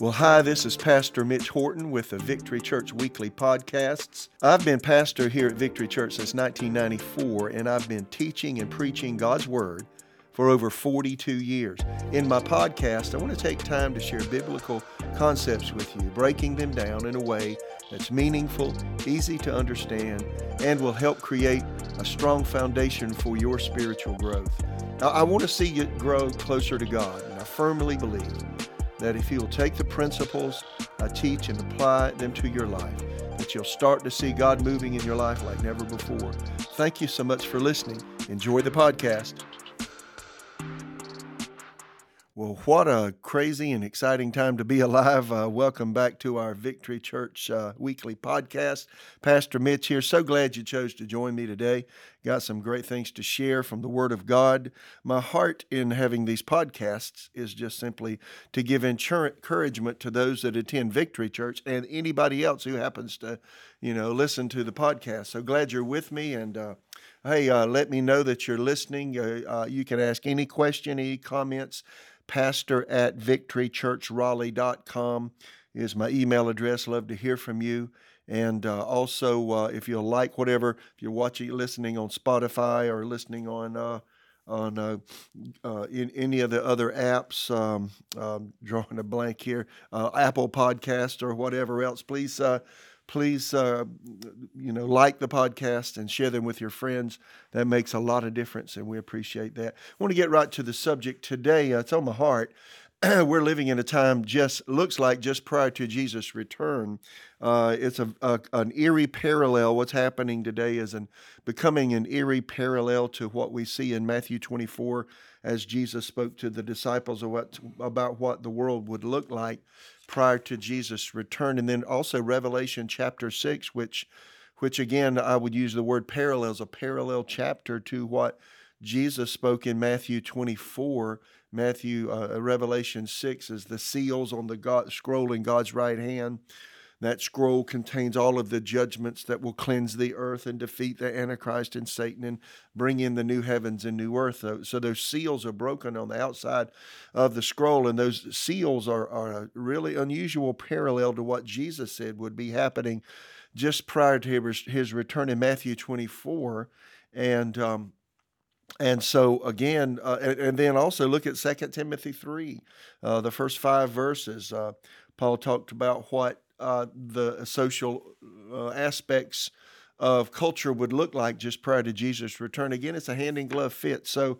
Well, hi, this is Pastor Mitch Horton with the Victory Church Weekly Podcasts. I've been pastor here at Victory Church since 1994, and I've been teaching and preaching God's Word for over 42 years. In my podcast, I want to take time to share biblical concepts with you, breaking them down in a way that's meaningful, easy to understand, and will help create a strong foundation for your spiritual growth. Now, I want to see you grow closer to God, and I firmly believe that if you'll take the principles I teach and apply them to your life, that you'll start to see God moving in your life like never before. Thank you so much for listening. Enjoy the podcast. Well, what a crazy and exciting time to be alive. Uh, welcome back to our Victory Church uh, weekly podcast. Pastor Mitch here. So glad you chose to join me today. Got some great things to share from the Word of God. My heart in having these podcasts is just simply to give encouragement to those that attend Victory Church and anybody else who happens to, you know, listen to the podcast. So glad you're with me and, uh, Hey, uh, let me know that you're listening. Uh, uh, you can ask any question, any comments pastor at victorychurchraleigh.com is my email address. Love to hear from you. And uh, also, uh, if you like whatever, if you're watching, listening on Spotify or listening on uh, on uh, uh, in any of the other apps, um, um, drawing a blank here, uh, Apple Podcast or whatever else, please please uh, you know like the podcast and share them with your friends. That makes a lot of difference and we appreciate that. I want to get right to the subject today. Uh, it's on my heart. We're living in a time just looks like just prior to jesus return. Uh, it's a, a, an eerie parallel. What's happening today is an, becoming an eerie parallel to what we see in matthew 24 as jesus spoke to the disciples what, about what the world would look like prior to Jesus' return. And then also Revelation chapter 6, which which again I would use the word parallels, a parallel chapter to what Jesus spoke in Matthew 24. Matthew, uh, Revelation 6 is the seals on the God, scroll in God's right hand. That scroll contains all of the judgments that will cleanse the earth and defeat the Antichrist and Satan and bring in the new heavens and new earth. So those seals are broken on the outside of the scroll, and those seals are, are a really unusual parallel to what Jesus said would be happening just prior to his, return in Matthew 24. And um, and so again, uh, and, and, then also look at Second Timothy three, uh, the first five verses. Uh, Paul talked about what uh, the social uh, aspects of culture would look like just prior to Jesus' return. Again, it's a hand in glove fit. So,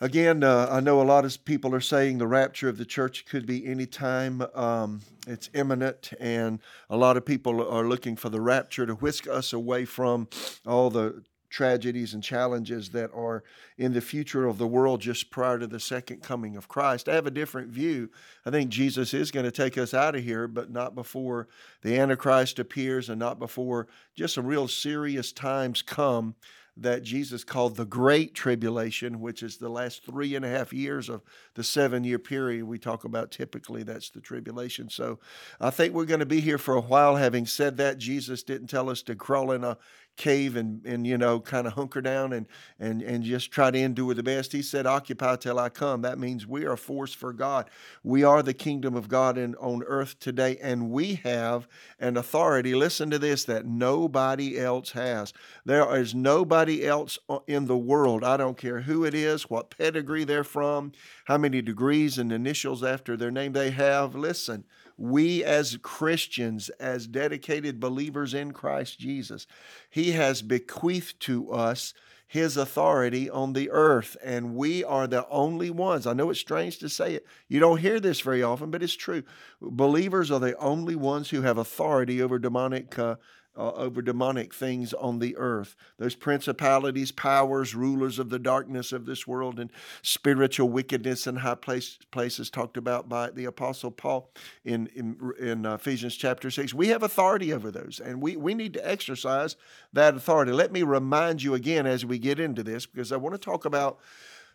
again, uh, I know a lot of people are saying the rapture of the church could be any time. Um, it's imminent, and a lot of people are looking for the rapture to whisk us away from all the tragedies and challenges that are in the future of the world just prior to the second coming of Christ. I have a different view. I think Jesus is going to take us out of here, but not before the Antichrist appears and not before just some real serious times come that Jesus called the Great Tribulation, which is the last three and a half years of the seven year period we talk about typically. That's the tribulation. So I think we're going to be here for a while. Having said that, Jesus didn't tell us to crawl in a cave and and you know kind of hunker down and and and just try to endure the best. He said occupy till i come. That means we are a force for god. We are the kingdom of god in, on earth today and we have an authority. Listen to this that nobody else has. There is nobody else uh, in the world i don't care who it is what pedigree they're from how many degrees and initials after their name they have. Listen we as Christians, as dedicated believers in Christ Jesus, He has bequeathed to us His authority on the earth, and we are the only ones. I know it's strange to say it. You don't hear this very often, but it's true. Believers are the only ones who have authority over demonic. Uh, uh, over demonic things on the earth. Those principalities, powers, rulers of the darkness of this world, and spiritual wickedness in high place, places talked about by the Apostle Paul in, in, in uh, Ephesians chapter 6. We have authority over those, and we, we need to exercise that authority. Let me remind you again as we get into this, because I want to talk about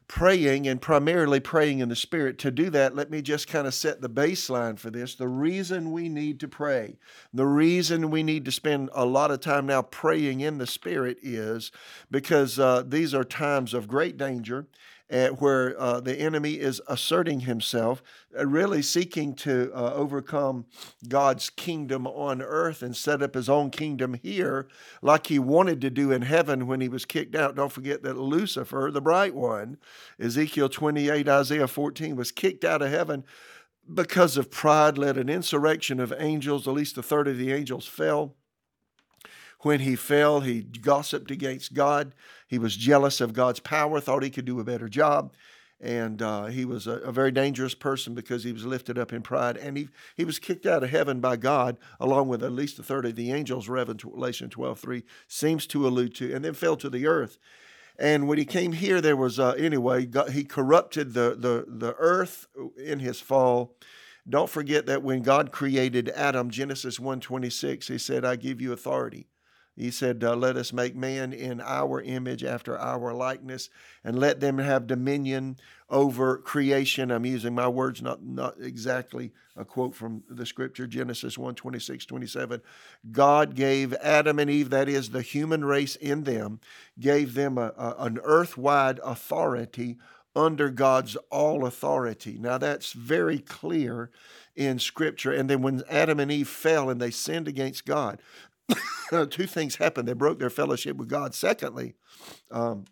praying and primarily praying in the Spirit. To do that, let me just kind of set the baseline for this. The reason we need to pray, the reason we need to spend a lot of time now praying in the Spirit is because uh, these are times of great danger uh, where uh, the enemy is asserting himself, uh, really seeking to uh, overcome God's kingdom on earth and set up his own kingdom here, like he wanted to do in heaven when he was kicked out. Don't forget that Lucifer, the bright one, Ezekiel 28, Isaiah 14, was kicked out of heaven because of pride, led an insurrection of angels. At least a third of the angels fell. When he fell, he gossiped against God. He was jealous of God's power, thought he could do a better job. And uh, he was a, a, very dangerous person because he was lifted up in pride. And he, he was kicked out of heaven by God, along with at least a third of the angels, Revelation 12 3 seems to allude to, and then fell to the earth. And when he came here, there was, uh, anyway, God, he corrupted the, the, the earth in his fall. Don't forget that when God created Adam, Genesis 1:26, he said, I give you authority he said, uh, Let us make man in our image after our likeness, and let them have dominion over creation. I'm using my words, not, not exactly a quote from the scripture, Genesis 1 26, 27. God gave Adam and Eve, that is the human race in them, gave them a, a, an earth-wide authority under God's all authority. Now that's very clear in Scripture. And then when Adam and Eve fell and they sinned against God, two things happened. They broke their fellowship with God. Secondly, um,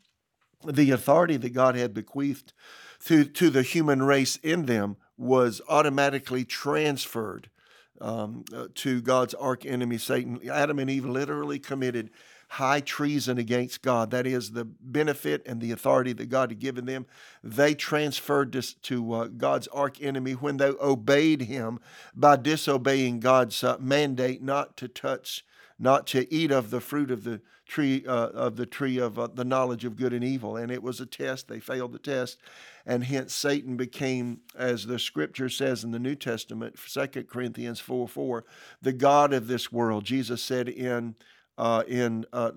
the authority that God had bequeathed to, to the human race in them was automatically transferred um, uh, to God's arch enemy, Satan. Adam and Eve literally committed high treason against God. That is the benefit and the authority that God had given them. They transferred this to uh, God's arch enemy when they obeyed him by disobeying God's uh, mandate not to touch not to eat of the fruit of the tree uh, of the tree of uh, the knowledge of good and evil. And it was a test. They failed the test. And hence satan became as the scripture says in the new testament 2 corinthians 4 4 the god of this world. Jesus said in uh, in uh,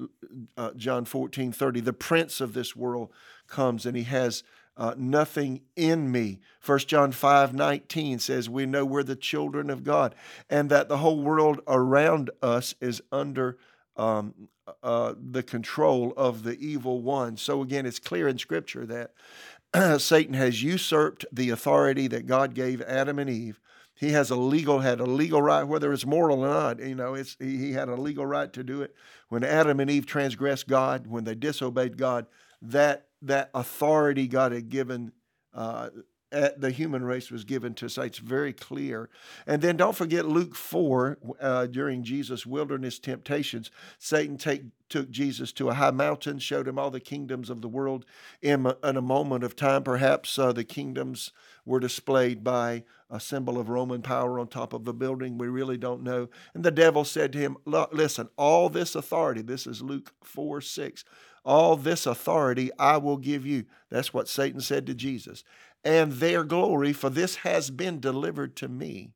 uh, john 14 30 the prince of this world comes and he has uh, nothing in me. 1 John 5 19 says, We know we're the children of God and that the whole world around us is under um, uh, the control of the evil one. So, again, it's clear in Scripture that Satan has usurped the authority that God gave Adam and Eve. He has a legal had a legal right, whether it's moral or not. You know, it's he had a legal right to do it. When Adam and Eve transgressed God, when they disobeyed God, that that authority God had given uh, the human race was given to us. It's very clear. And then don't forget Luke 4, uh, during Jesus' wilderness temptations, Satan take, took Jesus to a high mountain, showed him all the kingdoms of the world. In, in a moment of time, perhaps uh, the kingdoms were displayed by a symbol of Roman power on top of a building. We really don't know. And the devil said to him, Listen, all this authority, this is Luke 4 6, all this authority I will give you. That's what Satan said to Jesus. And their glory, for this has been delivered to me.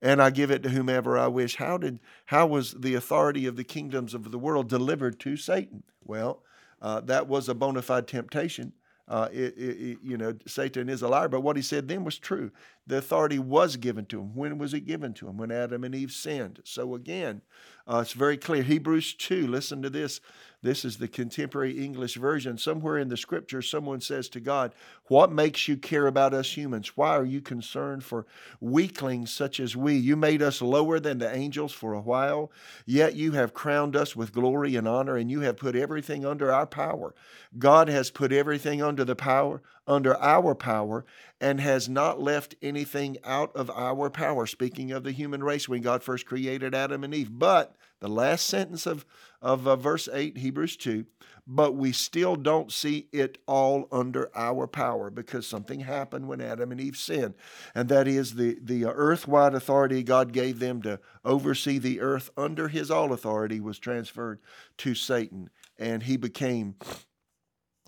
And I give it to whomever I wish. How did how was the authority of the kingdoms of the world delivered to Satan? Well, uh, that was a bona fide temptation. Uh, it, it, you know, Satan is a liar, but what he said then was true. The authority was given to him. When was it given to him? When Adam and Eve sinned. So again, uh, it's very clear. Hebrews 2, listen to this. This is the contemporary English version. Somewhere in the scripture, someone says to God, What makes you care about us humans? Why are you concerned for weaklings such as we? You made us lower than the angels for a while, yet you have crowned us with glory and honor, and you have put everything under our power. God has put everything under the power, under our power, and has not left anything out of our power. Speaking of the human race, when God first created Adam and Eve. But the last sentence of, of uh, verse 8, Hebrews 2, but we still don't see it all under our power because something happened when Adam and Eve sinned. And that is the, the earth-wide authority God gave them to oversee the earth under his all authority was transferred to Satan. And he became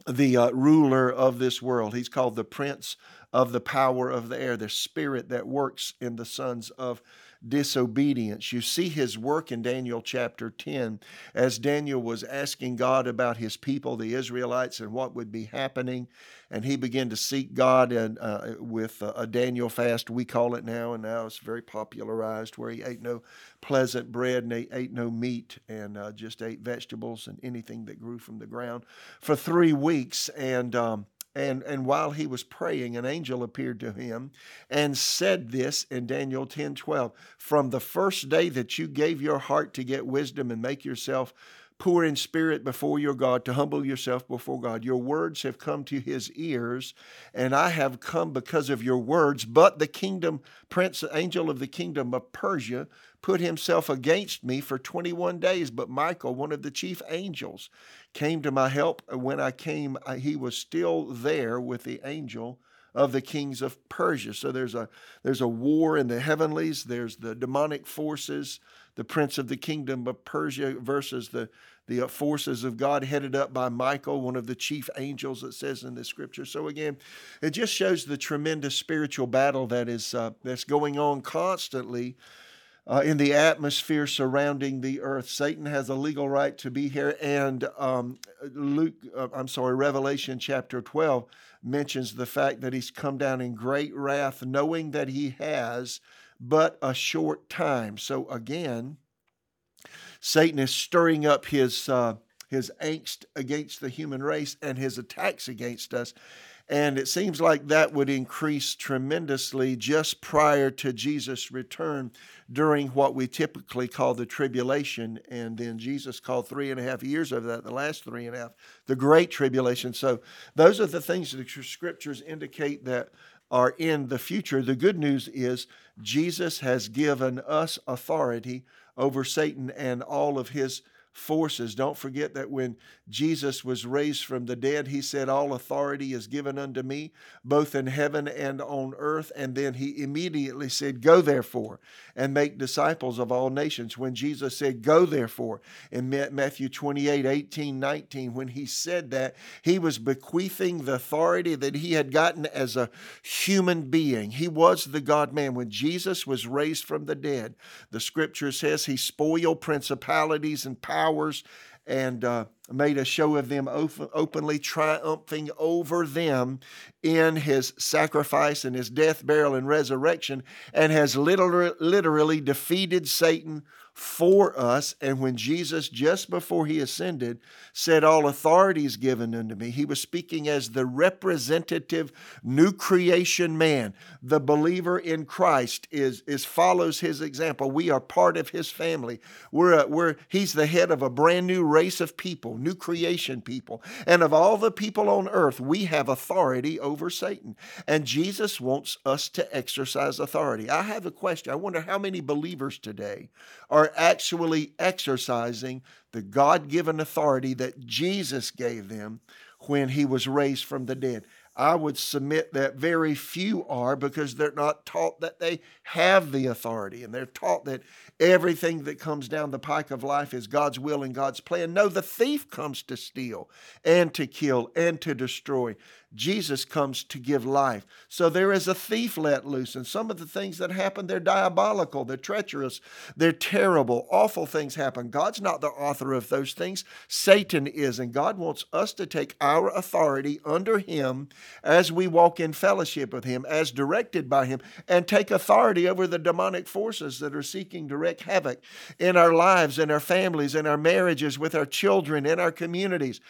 the uh, ruler of this world. He's called the prince of the power of the air, the spirit that works in the sons of disobedience. You see his work in Daniel chapter 10 as Daniel was asking God about his people, the Israelites, and what would be happening. And he began to seek God and uh, with a Daniel fast, we call it now, and now it's very popularized, where he ate no pleasant bread and ate, ate no meat and uh, just ate vegetables and anything that grew from the ground for three weeks. And um, and, and while he was praying, an angel appeared to him and said this in Daniel 10 12. From the first day that you gave your heart to get wisdom and make yourself poor in spirit before your God, to humble yourself before God. Your words have come to his ears, and I have come because of your words. But the kingdom, prince, angel of the kingdom of Persia, put himself against me for 21 days. But Michael, one of the chief angels, came to my help. When I came, he was still there with the angel of the kings of Persia. So there's a there's a war in the heavenlies. There's the demonic forces the prince of the kingdom of Persia versus the, the uh, forces of God headed up by Michael, one of the chief angels that says in the scripture. So again, it just shows the tremendous spiritual battle that is uh, that's going on constantly uh, in the atmosphere surrounding the earth. Satan has a legal right to be here, and um, Luke, uh, I'm sorry, Revelation chapter 12 mentions the fact that he's come down in great wrath, knowing that he has but a short time. So again, Satan is stirring up his uh, his angst against the human race and his attacks against us. And it seems like that would increase tremendously just prior to Jesus' return during what we typically call the tribulation. And then Jesus called three and a half years of that, the last three and a half, the Great Tribulation. So those are the things that the scriptures indicate that are in the future. The good news is Jesus has given us authority over Satan and all of his forces. Don't forget that when Jesus was raised from the dead, he said, All authority is given unto me, both in heaven and on earth. And then he immediately said, Go therefore and make disciples of all nations. When Jesus said, Go therefore in Matthew 28 18, 19, when he said that, he was bequeathing the authority that he had gotten as a human being. He was the God man. When Jesus was raised from the dead, the scripture says he spoiled principalities and powers powers and uh, made a show of them openly triumphing over them in his sacrifice and his death, burial, and resurrection, and has literally, literally defeated Satan for us. And when Jesus, just before he ascended, said, All authority is given unto me, he was speaking as the representative new creation man. The believer in Christ is, is follows his example. We are part of his family. We're, a, we're he's the head of a brand new race of people, new creation people. And of all the people on earth, we have authority over Satan. And Jesus wants us to exercise authority. I have a question. I wonder how many believers today are are actually exercising the God given authority that Jesus gave them when he was raised from the dead. I would submit that very few are because they're not taught that they have the authority and they're taught that everything that comes down the pike of life is God's will and God's plan. No, the thief comes to steal and to kill and to destroy. Jesus comes to give life. So there is a thief let loose. And some of the things that happen, they're diabolical, they're treacherous, they're terrible, awful things happen. God's not the author of those things, Satan is. And God wants us to take our authority under Him as we walk in fellowship with Him, as directed by Him, and take authority over the demonic forces that are seeking to wreak havoc in our lives, in our families, in our marriages, with our children, in our communities.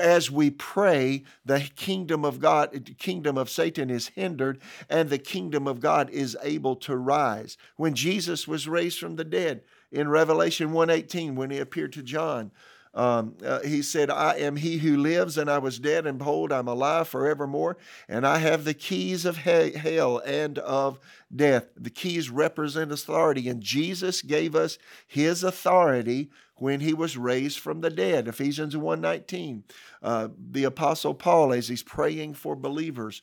As we pray, the kingdom of of God, the kingdom of Satan is hindered and the kingdom of God is able to rise. When Jesus was raised from the dead in Revelation 1:18 when he appeared to John, um, uh, he said, I am he who lives, and I was dead, and behold, I'm alive forevermore, and I have the keys of he- hell and of death. The keys represent authority, and Jesus gave us his authority when he was raised from the dead. Ephesians 1:19. Uh, the apostle Paul as he's praying for believers,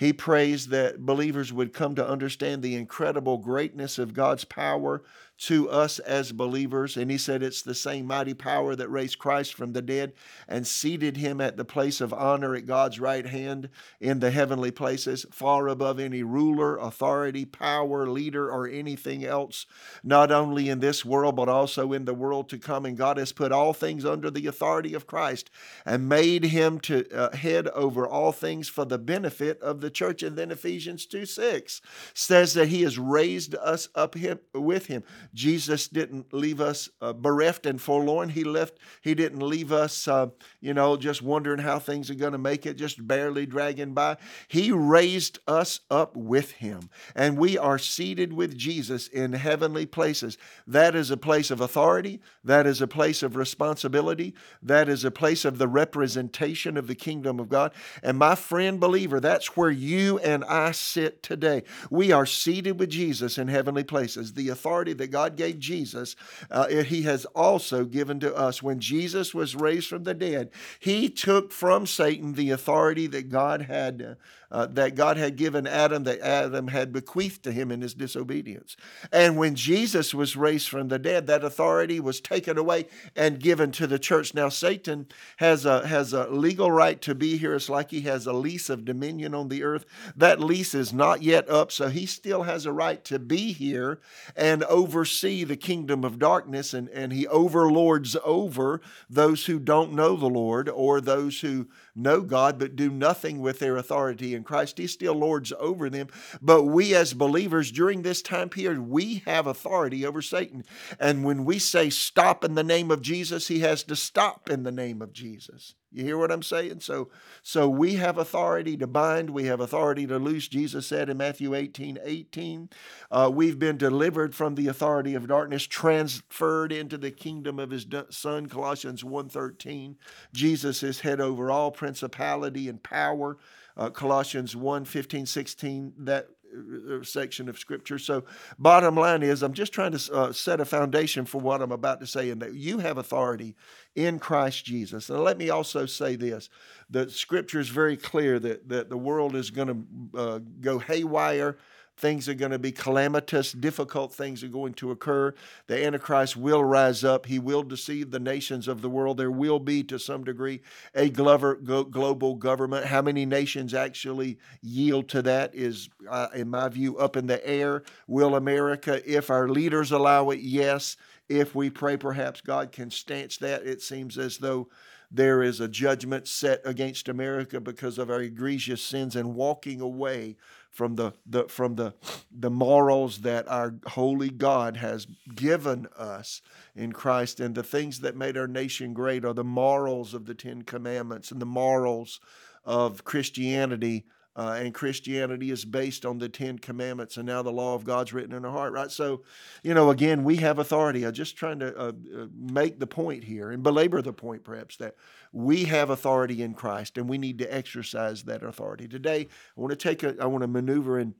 he prays that believers would come to understand the incredible greatness of God's power to us as believers. And he said it's the same mighty power that raised Christ from the dead and seated him at the place of honor at God's right hand in the heavenly places, far above any ruler, authority, power, leader, or anything else, not only in this world, but also in the world to come and God has put all things under the authority of Christ and made him to uh, head over all things for the benefit of the church. And then Ephesians 2 6 says that he has raised us up him, with him. Jesus didn't leave us uh, bereft and forlorn. He left, he didn't leave us, uh, you know, just wondering how things are going to make it, just barely dragging by. He raised us up with him, and we are seated with Jesus in heavenly places. That is a place of authority, that is a place of responsibility, that is a place of the representation of the kingdom of God. And my friend believer, that's where you and I sit today. We are seated with Jesus in heavenly places. The authority that God gave Jesus, uh, He has also given to us. When Jesus was raised from the dead, He took from Satan the authority that God had. Uh, that God had given Adam, that Adam had bequeathed to him in his disobedience. And when Jesus was raised from the dead, that authority was taken away and given to the church. Now, Satan has a, has a legal right to be here. It's like he has a lease of dominion on the earth. That lease is not yet up, so he still has a right to be here and oversee the kingdom of darkness, and, and he overlords over those who don't know the Lord or those who know God but do nothing with their authority in Christ. He still lords over them. But we as believers during this time period, we have authority over Satan. And when we say stop in the name of Jesus, he has to stop in the name of Jesus. You hear what I'm saying? So, so we have authority to bind, we have authority to loose. Jesus said in Matthew 18, 18, uh, we've been delivered from the authority of darkness, transferred into the kingdom of his son, Colossians 1.13. Jesus is head over all principality and power. Uh, Colossians 1, 15, 16, that uh, section of scripture. So, bottom line is, I'm just trying to uh, set a foundation for what I'm about to say, and that you have authority in Christ Jesus. And let me also say this: the scripture is very clear that that the world is going to uh, go haywire Things are going to be calamitous, difficult things are going to occur. The Antichrist will rise up. He will deceive the nations of the world. There will be, to some degree, a global government. How many nations actually yield to that is, uh, in my view, up in the air. Will America, if our leaders allow it, yes. If we pray, perhaps God can stanch that. It seems as though there is a judgment set against America because of our egregious sins and walking away from the, the from the the morals that our holy God has given us in Christ and the things that made our nation great are the morals of the 10 commandments and the morals of Christianity uh, and Christianity is based on the Ten Commandments, and now the law of God's written in our heart, right? So, you know, again, we have authority. I'm just trying to uh, uh, make the point here and belabor the point, perhaps, that we have authority in Christ, and we need to exercise that authority. Today, I want to take a, I want to maneuver and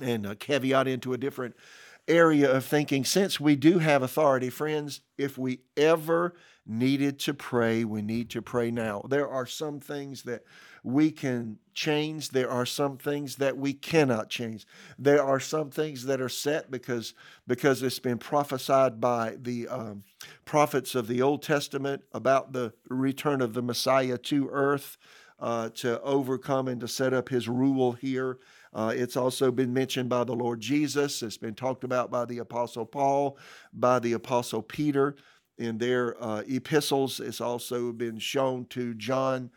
and uh, caveat into a different area of thinking. Since we do have authority, friends, if we ever needed to pray, we need to pray now. There are some things that we can change. There are some things that we cannot change. There are some things that are set because because it's been prophesied by the um, prophets of the Old Testament about the return of the Messiah to earth uh, to overcome and to set up His rule here. Uh, it's also been mentioned by the Lord Jesus. It's been talked about by the Apostle Paul, by the Apostle Peter in their uh, epistles. It's also been shown to John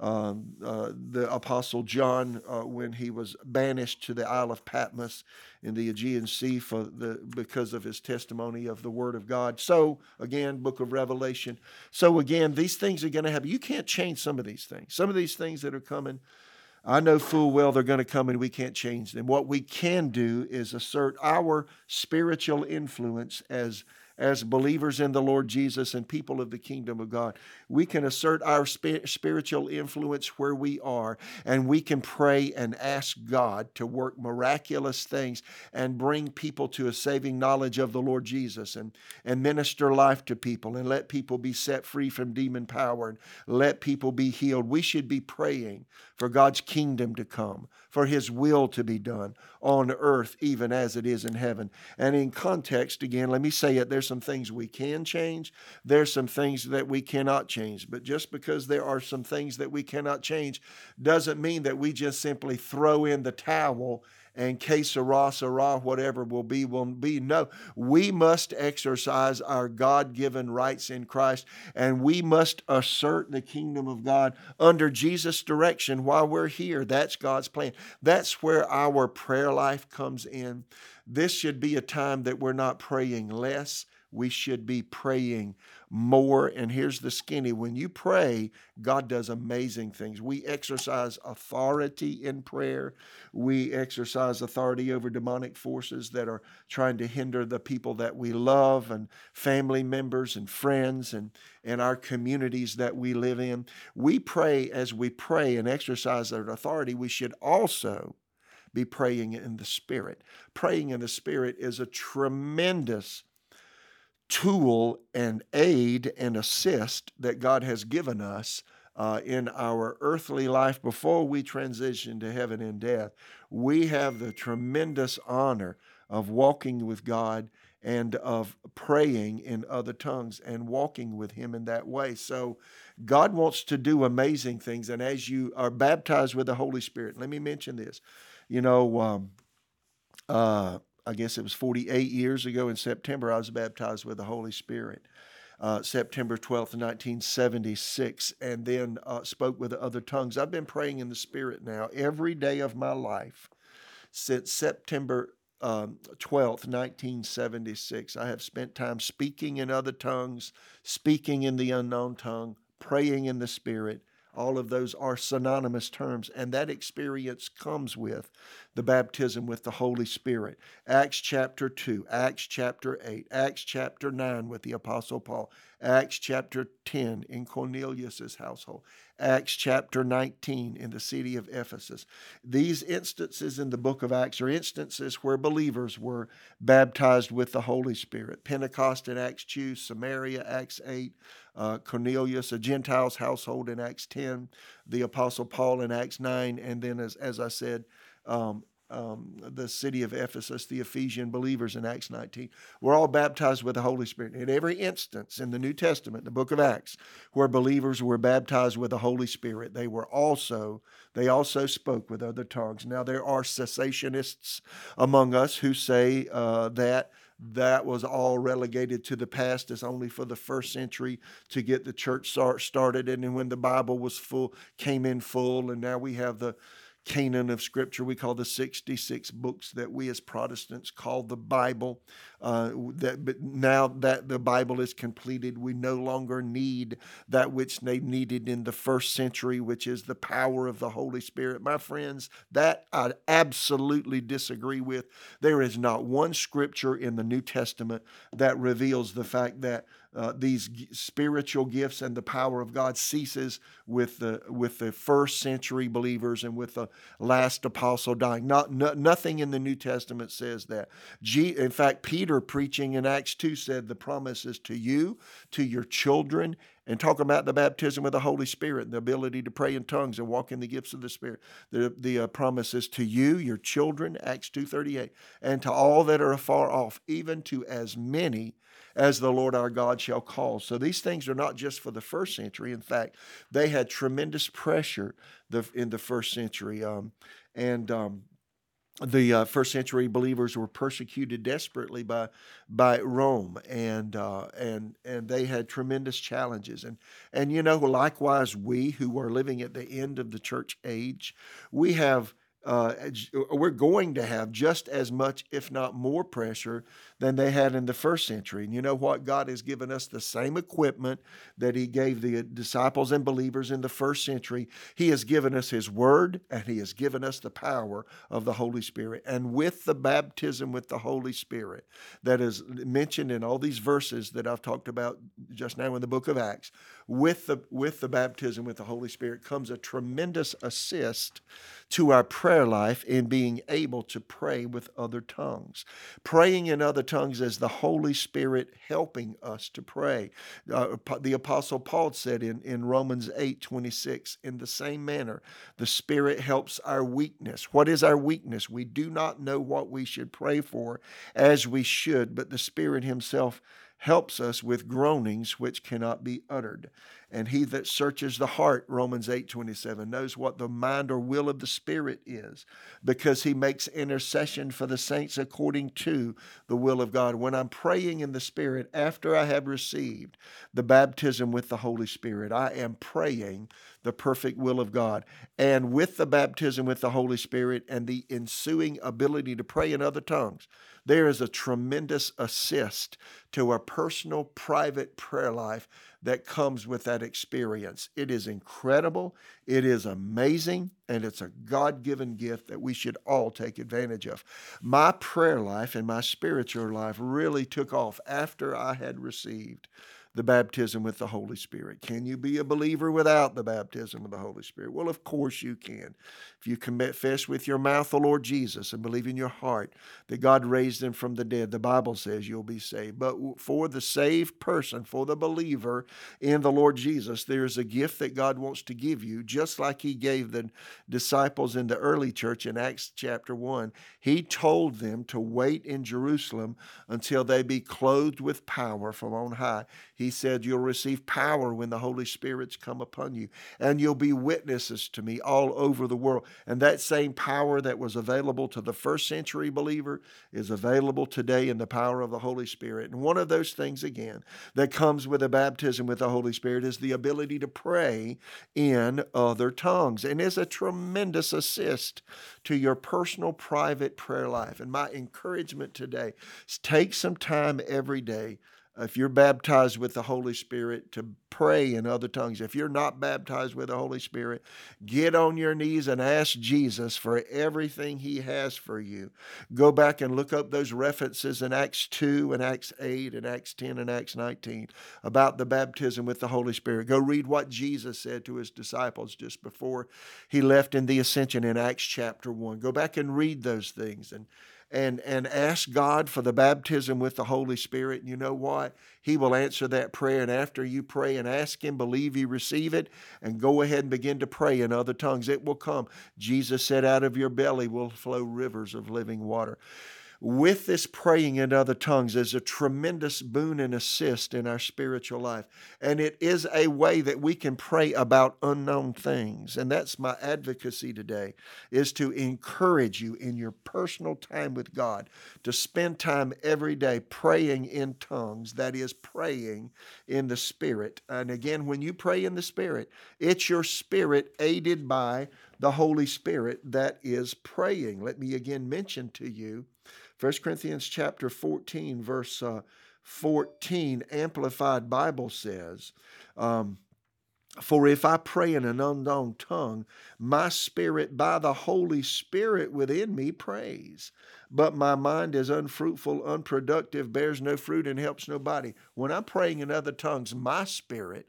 um, uh, the Apostle John uh, when he was banished to the Isle of Patmos in the Aegean Sea for the, because of his testimony of the Word of God. So, again, book of Revelation. So, again, these things are going to happen. You can't change some of these things. Some of these things that are coming, I know full well they're going to come and we can't change them. What we can do is assert our spiritual influence as as believers in the Lord Jesus and people of the kingdom of God. We can assert our spiritual influence where we are, and we can pray and ask God to work miraculous things and bring people to a saving knowledge of the Lord Jesus and, and minister life to people and let people be set free from demon power and let people be healed. We should be praying for God's kingdom to come, for His will to be done on earth, even as it is in heaven. And in context, again, let me say it there's some things we can change, there's some things that we cannot change. But just because there are some things that we cannot change doesn't mean that we just simply throw in the towel and que sera, sera, whatever will be, will be. No, we must exercise our God given rights in Christ and we must assert the kingdom of God under Jesus' direction while we're here. That's God's plan. That's where our prayer life comes in. This should be a time that we're not praying less we should be praying more. And here's the skinny when you pray, God does amazing things. We exercise authority in prayer, we exercise authority over demonic forces that are trying to hinder the people that we love and family members and friends and, and our communities that we live in. We pray as we pray and exercise that authority, we should also be praying in the Spirit. Praying in the Spirit is a tremendous tool and aid and assist that God has given us uh, in our earthly life before we transition to heaven and death. We have the tremendous honor of walking with God and of praying in other tongues and walking with Him in that way. So, God wants to do amazing things. And as you are baptized with the Holy Spirit, let me mention this. You know, um, uh, I guess it was 48 years ago in September, I was baptized with the Holy Spirit. Uh, September 12th, 1976, and then uh, spoke with other tongues. I've been praying in the Spirit now every day of my life since September um, 12th, 1976. I have spent time speaking in other tongues, speaking in the unknown tongue, praying in the Spirit, all of those are synonymous terms, and that experience comes with the baptism with the Holy Spirit. Acts chapter 2, Acts chapter 8, Acts chapter 9 with the Apostle Paul, Acts chapter 10 in Cornelius's household, Acts chapter 19 in the city of Ephesus. These instances in the book of Acts are instances where believers were baptized with the Holy Spirit. Pentecost in Acts 2, Samaria, Acts 8, uh, Cornelius, a Gentile's household in Acts 10, the Apostle Paul in Acts 9, and then, as, as I said, um, um, the city of Ephesus, the Ephesian believers in Acts 19, were all baptized with the Holy Spirit. In every instance in the New Testament, the book of Acts, where believers were baptized with the Holy Spirit, they were also they also spoke with other tongues. Now there are cessationists among us who say uh, that that was all relegated to the past. As only for the first century to get the church start started. And then when the bible was full came in full and now we have the canon of Scripture. We call the 66 books that we as Protestants call the Bible. Uh, that, but now that the Bible is completed, we no longer need that which they needed in the first century, which is the power of the Holy Spirit. My friends, that I absolutely disagree with. There is not one scripture in the New Testament that reveals the fact that uh, these spiritual gifts and the power of God ceases with the with the first century believers and with the last apostle dying. Not no, nothing in the New Testament says that. G, in fact, Peter preaching in Acts two said the promise is to you, to your children, and talk about the baptism of the Holy Spirit and the ability to pray in tongues and walk in the gifts of the Spirit. The, the uh, promise is to you, your children, Acts 2.38, and to all that are afar off, even to as many as the Lord our God shall call. So these things are not just for the first century. In fact, they had tremendous pressure in the first century. Um, and um, the uh, first century believers were persecuted desperately by by Rome, and uh, and and they had tremendous challenges. And and you know, likewise, we who are living at the end of the church age, we have uh, we're going to have just as much, if not more, pressure than they had in the first century. And you know what? God has given us the same equipment that He gave the disciples and believers in the first century. He has given us His Word and He has given us the power of the Holy Spirit. And with the baptism with the Holy Spirit that is mentioned in all these verses that I've talked about just now in the book of Acts, with the, with the baptism with the Holy Spirit comes a tremendous assist to our prayer life in being able to pray with other tongues. Praying in other tongues as the Holy Spirit helping us to pray. Uh, the Apostle Paul said in, in Romans 8 26, in the same manner, the Spirit helps our weakness. What is our weakness? We do not know what we should pray for as we should, but the Spirit Himself helps us with groanings which cannot be uttered. And he that searches the heart, Romans 8 27, knows what the mind or will of the Spirit is, because he makes intercession for the saints according to the will of God. When I'm praying in the Spirit after I have received the baptism with the Holy Spirit, I am praying the perfect will of God. And with the baptism with the Holy Spirit and the ensuing ability to pray in other tongues, there is a tremendous assist to a personal, private prayer life that comes with that experience. It is incredible, it is amazing, and it's a God given gift that we should all take advantage of. My prayer life and my spiritual life really took off after I had received the baptism with the Holy Spirit. Can you be a believer without the baptism of the Holy Spirit? Well, of course you can. If you confess with your mouth the Lord Jesus and believe in your heart that God raised him from the dead, the Bible says you'll be saved. But for the saved person, for the believer in the Lord Jesus, there is a gift that God wants to give you, just like he gave the disciples in the early church in Acts chapter 1. He told them to wait in Jerusalem until they be clothed with power from on high. He said, You'll receive power when the Holy Spirit's come upon you, and you'll be witnesses to me all over the world. And that same power that was available to the first century believer is available today in the power of the Holy Spirit. And one of those things, again, that comes with a baptism with the Holy Spirit is the ability to pray in other tongues. And is a tremendous assist to your personal, private prayer life. And my encouragement today is take some time every day if you're baptized with the Holy Spirit, to pray in other tongues. If you're not baptized with the Holy Spirit, get on your knees and ask Jesus for everything He has for you. Go back and look up those references in Acts 2 and Acts 8 and Acts 10 and Acts 19 about the baptism with the Holy Spirit. Go read what Jesus said to His disciples just before He left in the ascension in Acts chapter 1. Go back and read those things and and, and ask God for the baptism with the Holy Spirit. And you know what? He will answer that prayer. And after you pray and ask Him, believe you receive it, and go ahead and begin to pray in other tongues. It will come. Jesus said, Out of your belly will flow rivers of living water with this praying in other tongues is a tremendous boon and assist in our spiritual life. And it is a way that we can pray about unknown things. And that's my advocacy today is to encourage you in your personal time with God to spend time every day praying in tongues, that is praying in the spirit. And again, when you pray in the spirit, it's your spirit aided by the Holy Spirit that is praying. Let me again mention to you 1 Corinthians chapter 14, verse uh, 14, Amplified Bible says, um, for if I pray in an unknown tongue, my spirit by the Holy Spirit within me prays. But my mind is unfruitful, unproductive, bears no fruit, and helps nobody. When I'm praying in other tongues, my spirit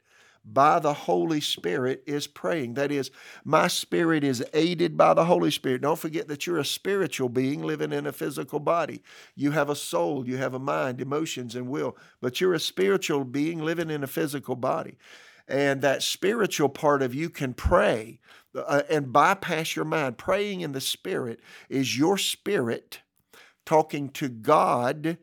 by the Holy Spirit is praying. That is, my spirit is aided by the Holy Spirit. Don't forget that you're a spiritual being living in a physical body. You have a soul, you have a mind, emotions, and will, but you're a spiritual being living in a physical body. And that spiritual part of you can pray uh, and bypass your mind. Praying in the Spirit is your spirit talking to God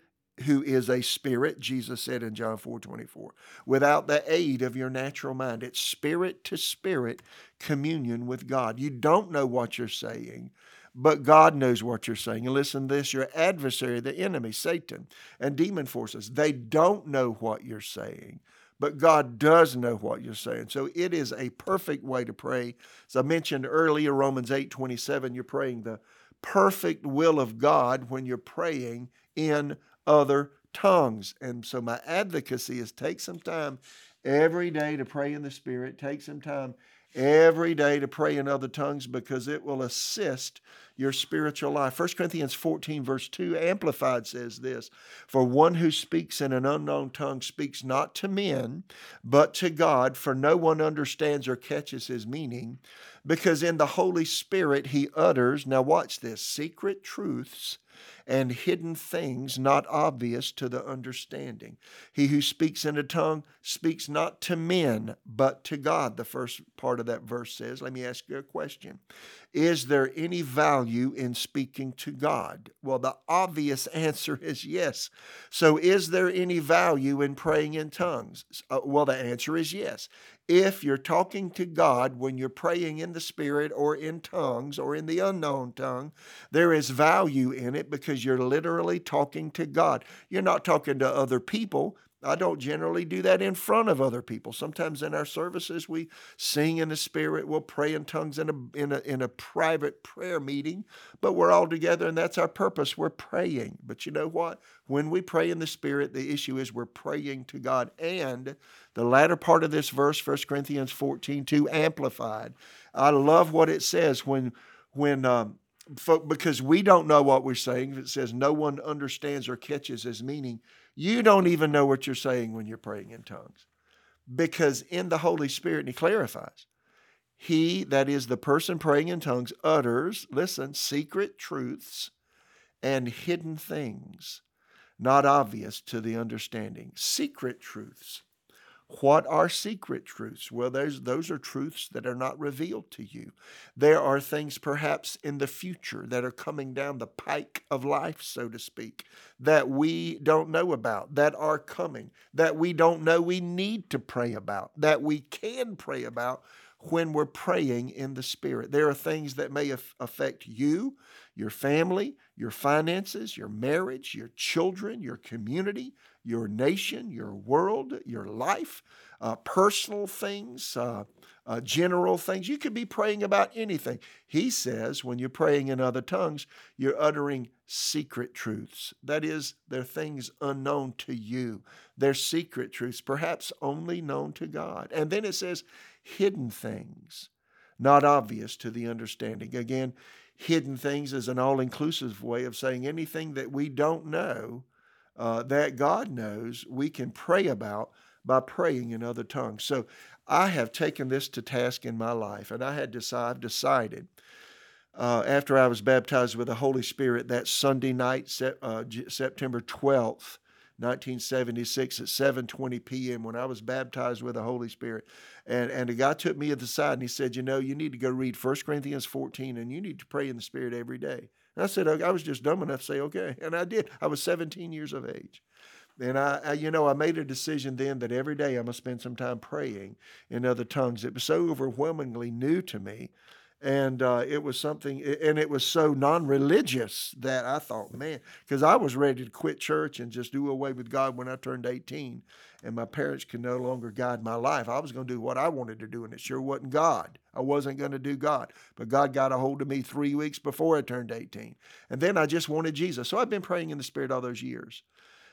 who is a spirit, Jesus said in John 4 24, without the aid of your natural mind. It's spirit to spirit communion with God. You don't know what you're saying, but God knows what you're saying. And listen this your adversary, the enemy, Satan, and demon forces, they don't know what you're saying. But God does know what you're saying. So it is a perfect way to pray. As I mentioned earlier, Romans 8 27, you're praying the perfect will of God when you're praying in other tongues. And so my advocacy is take some time every day to pray in the Spirit, take some time every day to pray in other tongues because it will assist your spiritual life. 1 Corinthians 14, verse 2, Amplified says this For one who speaks in an unknown tongue speaks not to men, but to God, for no one understands or catches his meaning, because in the Holy Spirit he utters, now watch this, secret truths and hidden things not obvious to the understanding. He who speaks in a tongue speaks not to men, but to God, the first part of that verse says. Let me ask you a question. Is there any value in speaking to God? Well, the obvious answer is yes. So, is there any value in praying in tongues? Uh, well, the answer is yes. If you're talking to God when you're praying in the Spirit or in tongues or in the unknown tongue, there is value in it because you're literally talking to God. You're not talking to other people. I don't generally do that in front of other people. Sometimes in our services we sing in the spirit, we'll pray in tongues in a in a in a private prayer meeting, but we're all together and that's our purpose. We're praying. But you know what? When we pray in the spirit, the issue is we're praying to God. And the latter part of this verse, 1 Corinthians 14, 2, amplified. I love what it says when when um, because we don't know what we're saying. It says no one understands or catches his meaning you don't even know what you're saying when you're praying in tongues. Because in the Holy Spirit, and he clarifies, he, that is the person praying in tongues, utters, listen, secret truths and hidden things not obvious to the understanding. Secret truths. What are secret truths? Well, those, those are truths that are not revealed to you. There are things perhaps in the future that are coming down the pike of life, so to speak, that we don't know about, that are coming, that we don't know we need to pray about, that we can pray about when we're praying in the Spirit. There are things that may affect you, your family, your finances, your marriage, your children, your community, your nation, your world, your life, uh, personal things, uh, uh, general things. You could be praying about anything. He says when you're praying in other tongues, you're uttering secret truths. That is, they're things unknown to you. They're secret truths, perhaps only known to God. And then it says hidden things, not obvious to the understanding. Again, hidden things is an all inclusive way of saying anything that we don't know uh, that God knows we can pray about by praying in other tongues. So I have taken this to task in my life, and I had decide, decided uh, after I was baptized with the Holy Spirit that Sunday night, uh, September 12th, 1976 at 7:20 p.m. when I was baptized with the Holy Spirit. And and a guy took me to the side and he said, "You know, you need to go read 1 Corinthians 14 and you need to pray in the Spirit every day." And I said, I was just dumb enough to say, "Okay." And I did. I was 17 years of age. And I, I, you know, I made a decision then that every day I'm going to spend some time praying in other tongues. It was so overwhelmingly new to me and uh, it was something and it was so non-religious that i thought man because i was ready to quit church and just do away with god when i turned 18 and my parents could no longer guide my life. I was going to do what i wanted to do and it sure wasn't god. I wasn't going to do god but god got a hold of me three weeks before i turned 18 and then i just wanted jesus. So i've been praying in the spirit all those years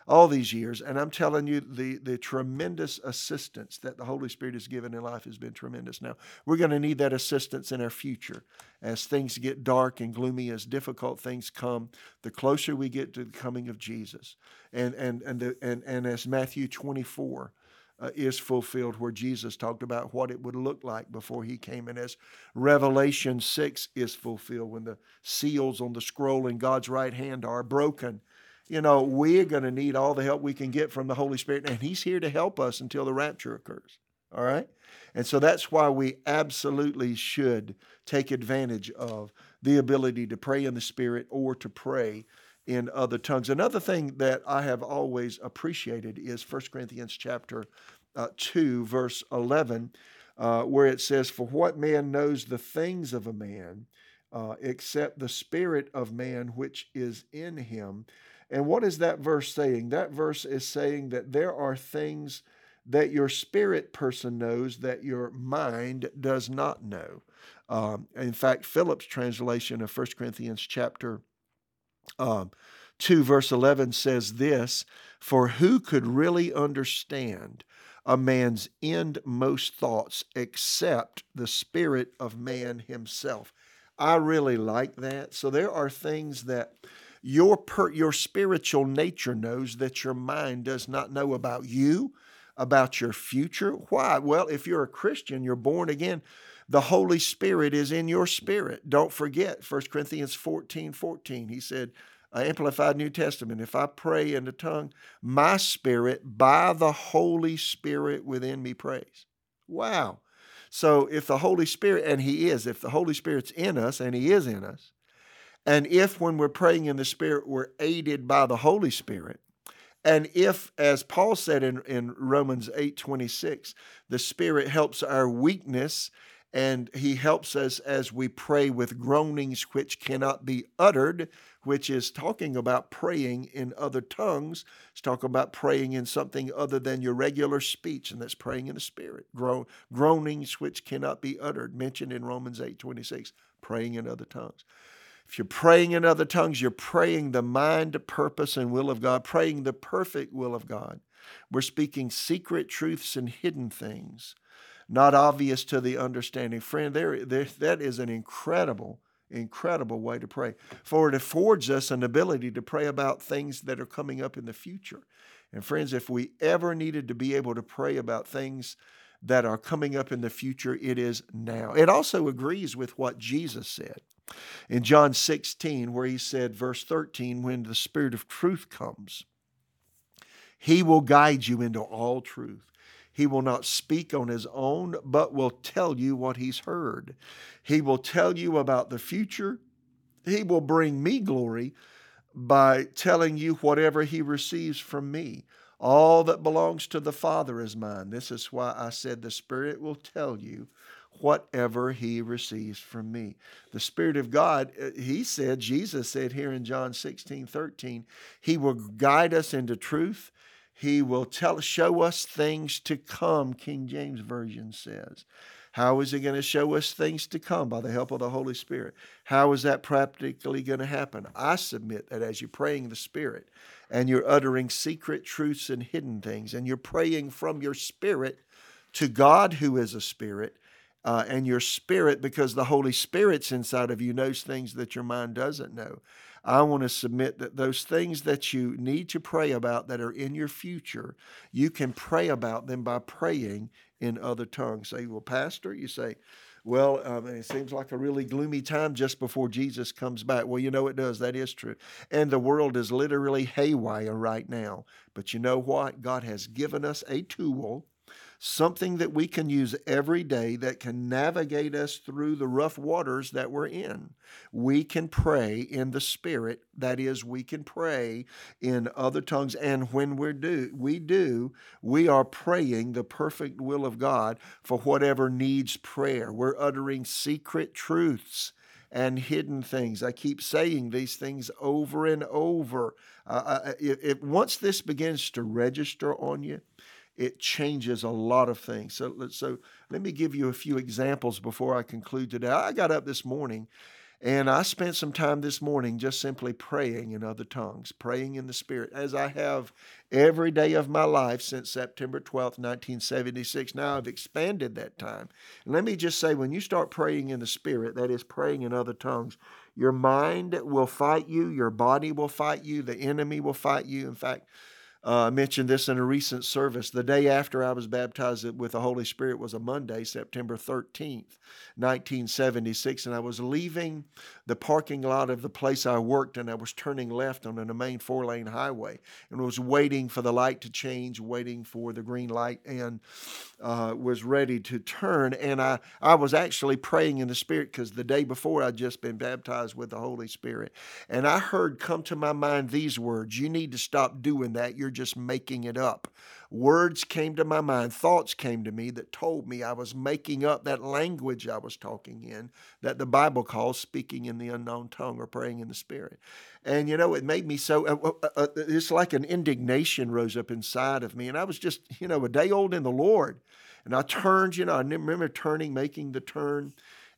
all these years. And I'm telling you, the, the tremendous assistance that the Holy Spirit has given in life has been tremendous. Now, we're going to need that assistance in our future as things get dark and gloomy, as difficult things come, the closer we get to the coming of Jesus. And, and, and, the, and, and as Matthew 24, uh, is fulfilled, where Jesus talked about what it would look like before he came. And as Revelation 6 is fulfilled, when the seals on the scroll in God's right hand are broken you know, we're going to need all the help we can get from the Holy Spirit, and He's here to help us until the rapture occurs. All right? And so that's why we absolutely should take advantage of the ability to pray in the Spirit or to pray in other tongues. Another thing that I have always appreciated is 1 Corinthians chapter uh, 2, verse 11, uh, where it says, For what man knows the things of a man uh, except the spirit of man which is in him? And what is that verse saying? That verse is saying that there are things that your spirit person knows that your mind does not know. Um, in fact, Phillips' translation of 1 Corinthians chapter um, 2, verse 11 says this For who could really understand a man's inmost thoughts except the spirit of man himself? I really like that. So there are things that your, per, your spiritual nature knows that your mind does not know about you, about your future. Why? Well, if you're a Christian, you're born again, the Holy Spirit is in your spirit. Don't forget 1 Corinthians 14 14. He said, Amplified New Testament, if I pray in the tongue, my spirit by the Holy Spirit within me prays. Wow. So if the Holy Spirit, and He is, if the Holy Spirit's in us, and He is in us, and if when we're praying in the Spirit, we're aided by the Holy Spirit, and if, as Paul said in, in Romans 8 26, the Spirit helps our weakness and he helps us as we pray with groanings which cannot be uttered, which is talking about praying in other tongues. It's talking about praying in something other than your regular speech, and that's praying in the Spirit. Gro- groanings which cannot be uttered, mentioned in Romans 8 26, praying in other tongues. If you're praying in other tongues, you're praying the mind, purpose, and will of God, praying the perfect will of God. We're speaking secret truths and hidden things not obvious to the understanding. Friend, there, there, that is an incredible, incredible way to pray. For it affords us an ability to pray about things that are coming up in the future. And friends, if we ever needed to be able to pray about things that are coming up in the future, it is now. It also agrees with what Jesus said in John 16, where he said, verse 13, when the Spirit of truth comes, he will guide you into all truth. He will not speak on his own, but will tell you what he's heard. He will tell you about the future. He will bring me glory by telling you whatever he receives from me. All that belongs to the Father is mine. This is why I said the Spirit will tell you whatever he receives from me. The Spirit of God, uh, he said, Jesus said here in John 16, 13, he will guide us into truth. He will tell, show us things to come, King James Version says. How is he going to show us things to come? By the help of the Holy Spirit. How is that practically going to happen? I submit that as you're praying the Spirit and you're uttering secret truths and hidden things, and you're praying from your spirit to God who is a spirit, uh, and your spirit, because the Holy Spirit's inside of you, knows things that your mind doesn't know. I want to submit that those things that you need to pray about that are in your future, you can pray about them by praying in other tongues. Say, well, Pastor, you say, well, um, it seems like a really gloomy time just before Jesus comes back. Well, you know it does. That is true. And the world is literally haywire right now. But you know what? God has given us a tool something that we can use every day that can navigate us through the rough waters that we're in. We can pray in the Spirit. That is, we can pray in other tongues. And when we do, we do, we are praying the perfect will of God for whatever needs prayer. We're uttering secret truths and hidden things. I keep saying these things over and over. Uh, if, if once this begins to register on you, it changes a lot of things. So, so let me give you a few examples before I conclude today. I got up this morning and I spent some time this morning just simply praying in other tongues, praying in the Spirit, as I have every day of my life since September 12th, 1976. Now I've expanded that time. Let me just say, when you start praying in the Spirit, that is praying in other tongues, your mind will fight you, your body will fight you, the enemy will fight you. In fact, uh, I mentioned this in a recent service. The day after I was baptized with the Holy Spirit was a Monday, September 13th, 1976. And I was leaving the parking lot of the place I worked and I was turning left on a main four lane highway and was waiting for the light to change, waiting for the green light, and uh, was ready to turn. And I, I was actually praying in the Spirit because the day before I'd just been baptized with the Holy Spirit. And I heard come to my mind these words You need to stop doing that. You're just making it up. Words came to my mind, thoughts came to me that told me I was making up that language I was talking in that the Bible calls speaking in the unknown tongue or praying in the Spirit. And you know, it made me so, uh, uh, uh, it's like an indignation rose up inside of me. And I was just, you know, a day old in the Lord. And I turned, you know, I remember turning, making the turn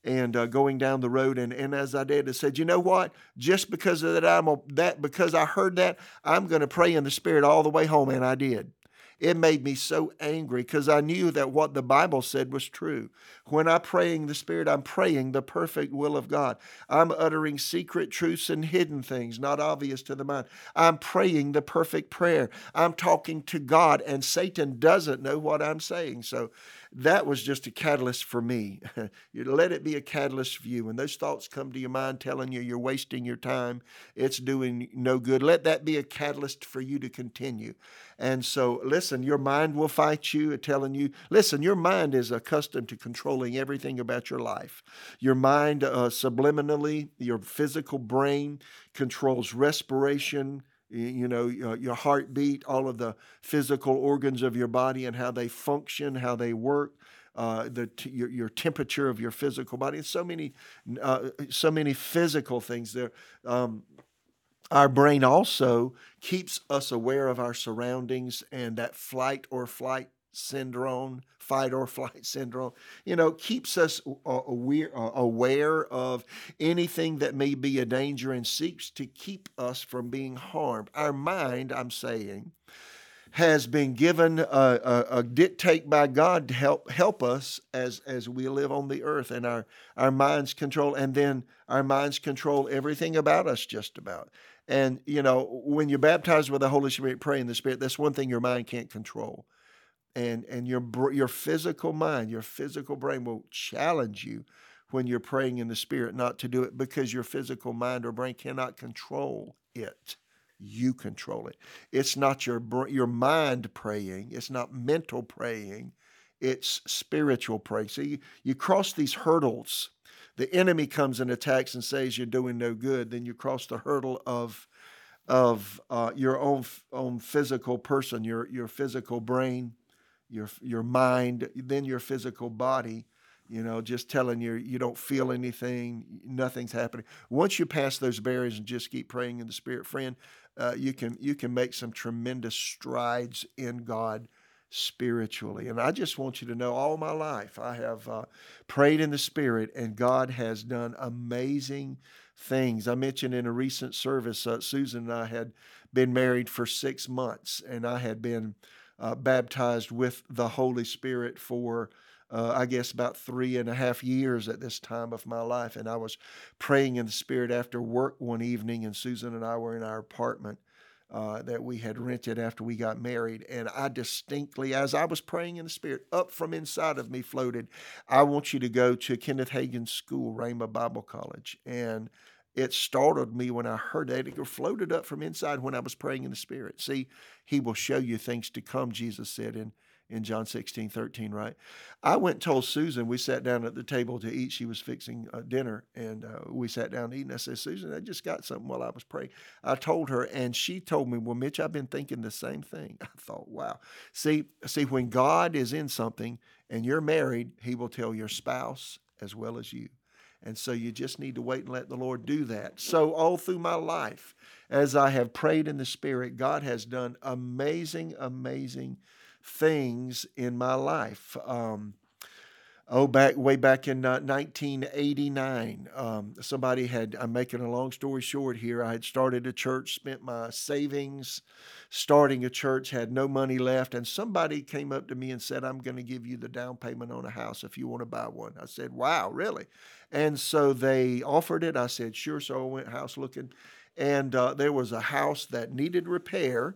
and uh, going down the road. And, and as I did, I said, you know what? Just because of that, I'm a, that because I heard that, I'm going to pray in the Spirit all the way home, and I did. It made me so angry because I knew that what the Bible said was true. When I'm praying the Spirit, I'm praying the perfect will of God. I'm uttering secret truths and hidden things not obvious to the mind. I'm praying the perfect prayer. I'm talking to God, and Satan doesn't know what I'm saying. So that was just a catalyst for me. you let it be a catalyst for you. When those thoughts come to your mind telling you you're wasting your time, it's doing no good, let that be a catalyst for you to continue. And so listen, your mind will fight you, telling you, listen, your mind is accustomed to controlling everything about your life. Your mind, uh, subliminally, your physical brain controls respiration, you know your heartbeat all of the physical organs of your body and how they function how they work uh, the t- your, your temperature of your physical body and so many uh, so many physical things there. Um, our brain also keeps us aware of our surroundings and that flight or flight syndrome, fight or flight syndrome, you know, keeps us aware, aware of anything that may be a danger and seeks to keep us from being harmed. Our mind, I'm saying, has been given a, a, a, dictate by God to help help us as as we live on the earth, and our our minds control, and then our minds control everything about us, just about. And you know, when you're baptized with the Holy Spirit, pray in the Spirit. That's one thing your mind can't control, and and your your physical mind, your physical brain will challenge you when you're praying in the Spirit not to do it because your physical mind or brain cannot control it you control it. It's not your your mind praying. It's not mental praying. It's spiritual praying. So you, you cross these hurdles. The enemy comes and attacks and says you're doing no good. Then you cross the hurdle of of uh, your own own physical person, your your physical brain, your your mind, then your physical body, you know, just telling you you don't feel anything, nothing's happening. Once you pass those barriers and just keep praying in the Spirit, friend, uh, you can you can make some tremendous strides in God spiritually. And I just want you to know, all my life I have uh, prayed in the Spirit, and God has done amazing things. I mentioned in a recent service, uh, Susan and I had been married for six months, and I had been uh, baptized with the Holy Spirit for uh, I guess, about three and a half years at this time of my life. And I was praying in the Spirit after work one evening, and Susan and I were in our apartment. Uh, that we had rented after we got married. And I distinctly, as I was praying in the Spirit, up from inside of me floated, I want you to go to Kenneth Hagin's school, Rhema Bible College. And it startled me when I heard that. It floated up from inside when I was praying in the Spirit. See, He will show you things to come, Jesus said in in John 16, 13, right? I went and told Susan, we sat down at the table to eat. She was fixing uh, dinner and uh, we sat down eating. And I said, Susan, I just got something while I was praying. I told her and she told me, well, Mitch, I've been thinking the same thing. I thought, wow. See, see, when God is in something and you're married, he will tell your spouse as well as you. And so you just need to wait and let the Lord do that. So, all through my life, as I have prayed in the Spirit, God has done amazing, amazing things in my life. Um, oh, back way back in uh, 1989, um, somebody had. I'm making a long story short here. I had started a church, spent my savings starting a church, had no money left, and somebody came up to me and said, "I'm going to give you the down payment on a house if you want to buy one." I said, "Wow, really?" And so they offered it. I said, "Sure." So I went house looking, and uh, there was a house that needed repair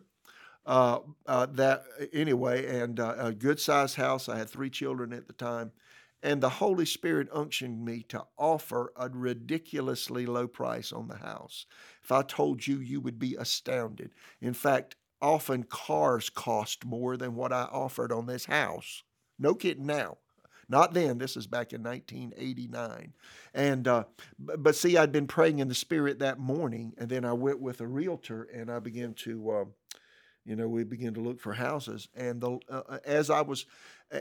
uh, uh, that anyway, and uh, a good sized house. I had three children at the time, and the Holy Spirit unctioned me to offer a ridiculously low price on the house. If I told you, you would be astounded. In fact, often cars cost more than what I offered on this house. No kidding now. Not then. This is back in 1989. And uh, but see, I'd been praying in the Spirit that morning, and then I went with a realtor, and I began to uh, you know, we began to look for houses. And the, uh, uh as I was,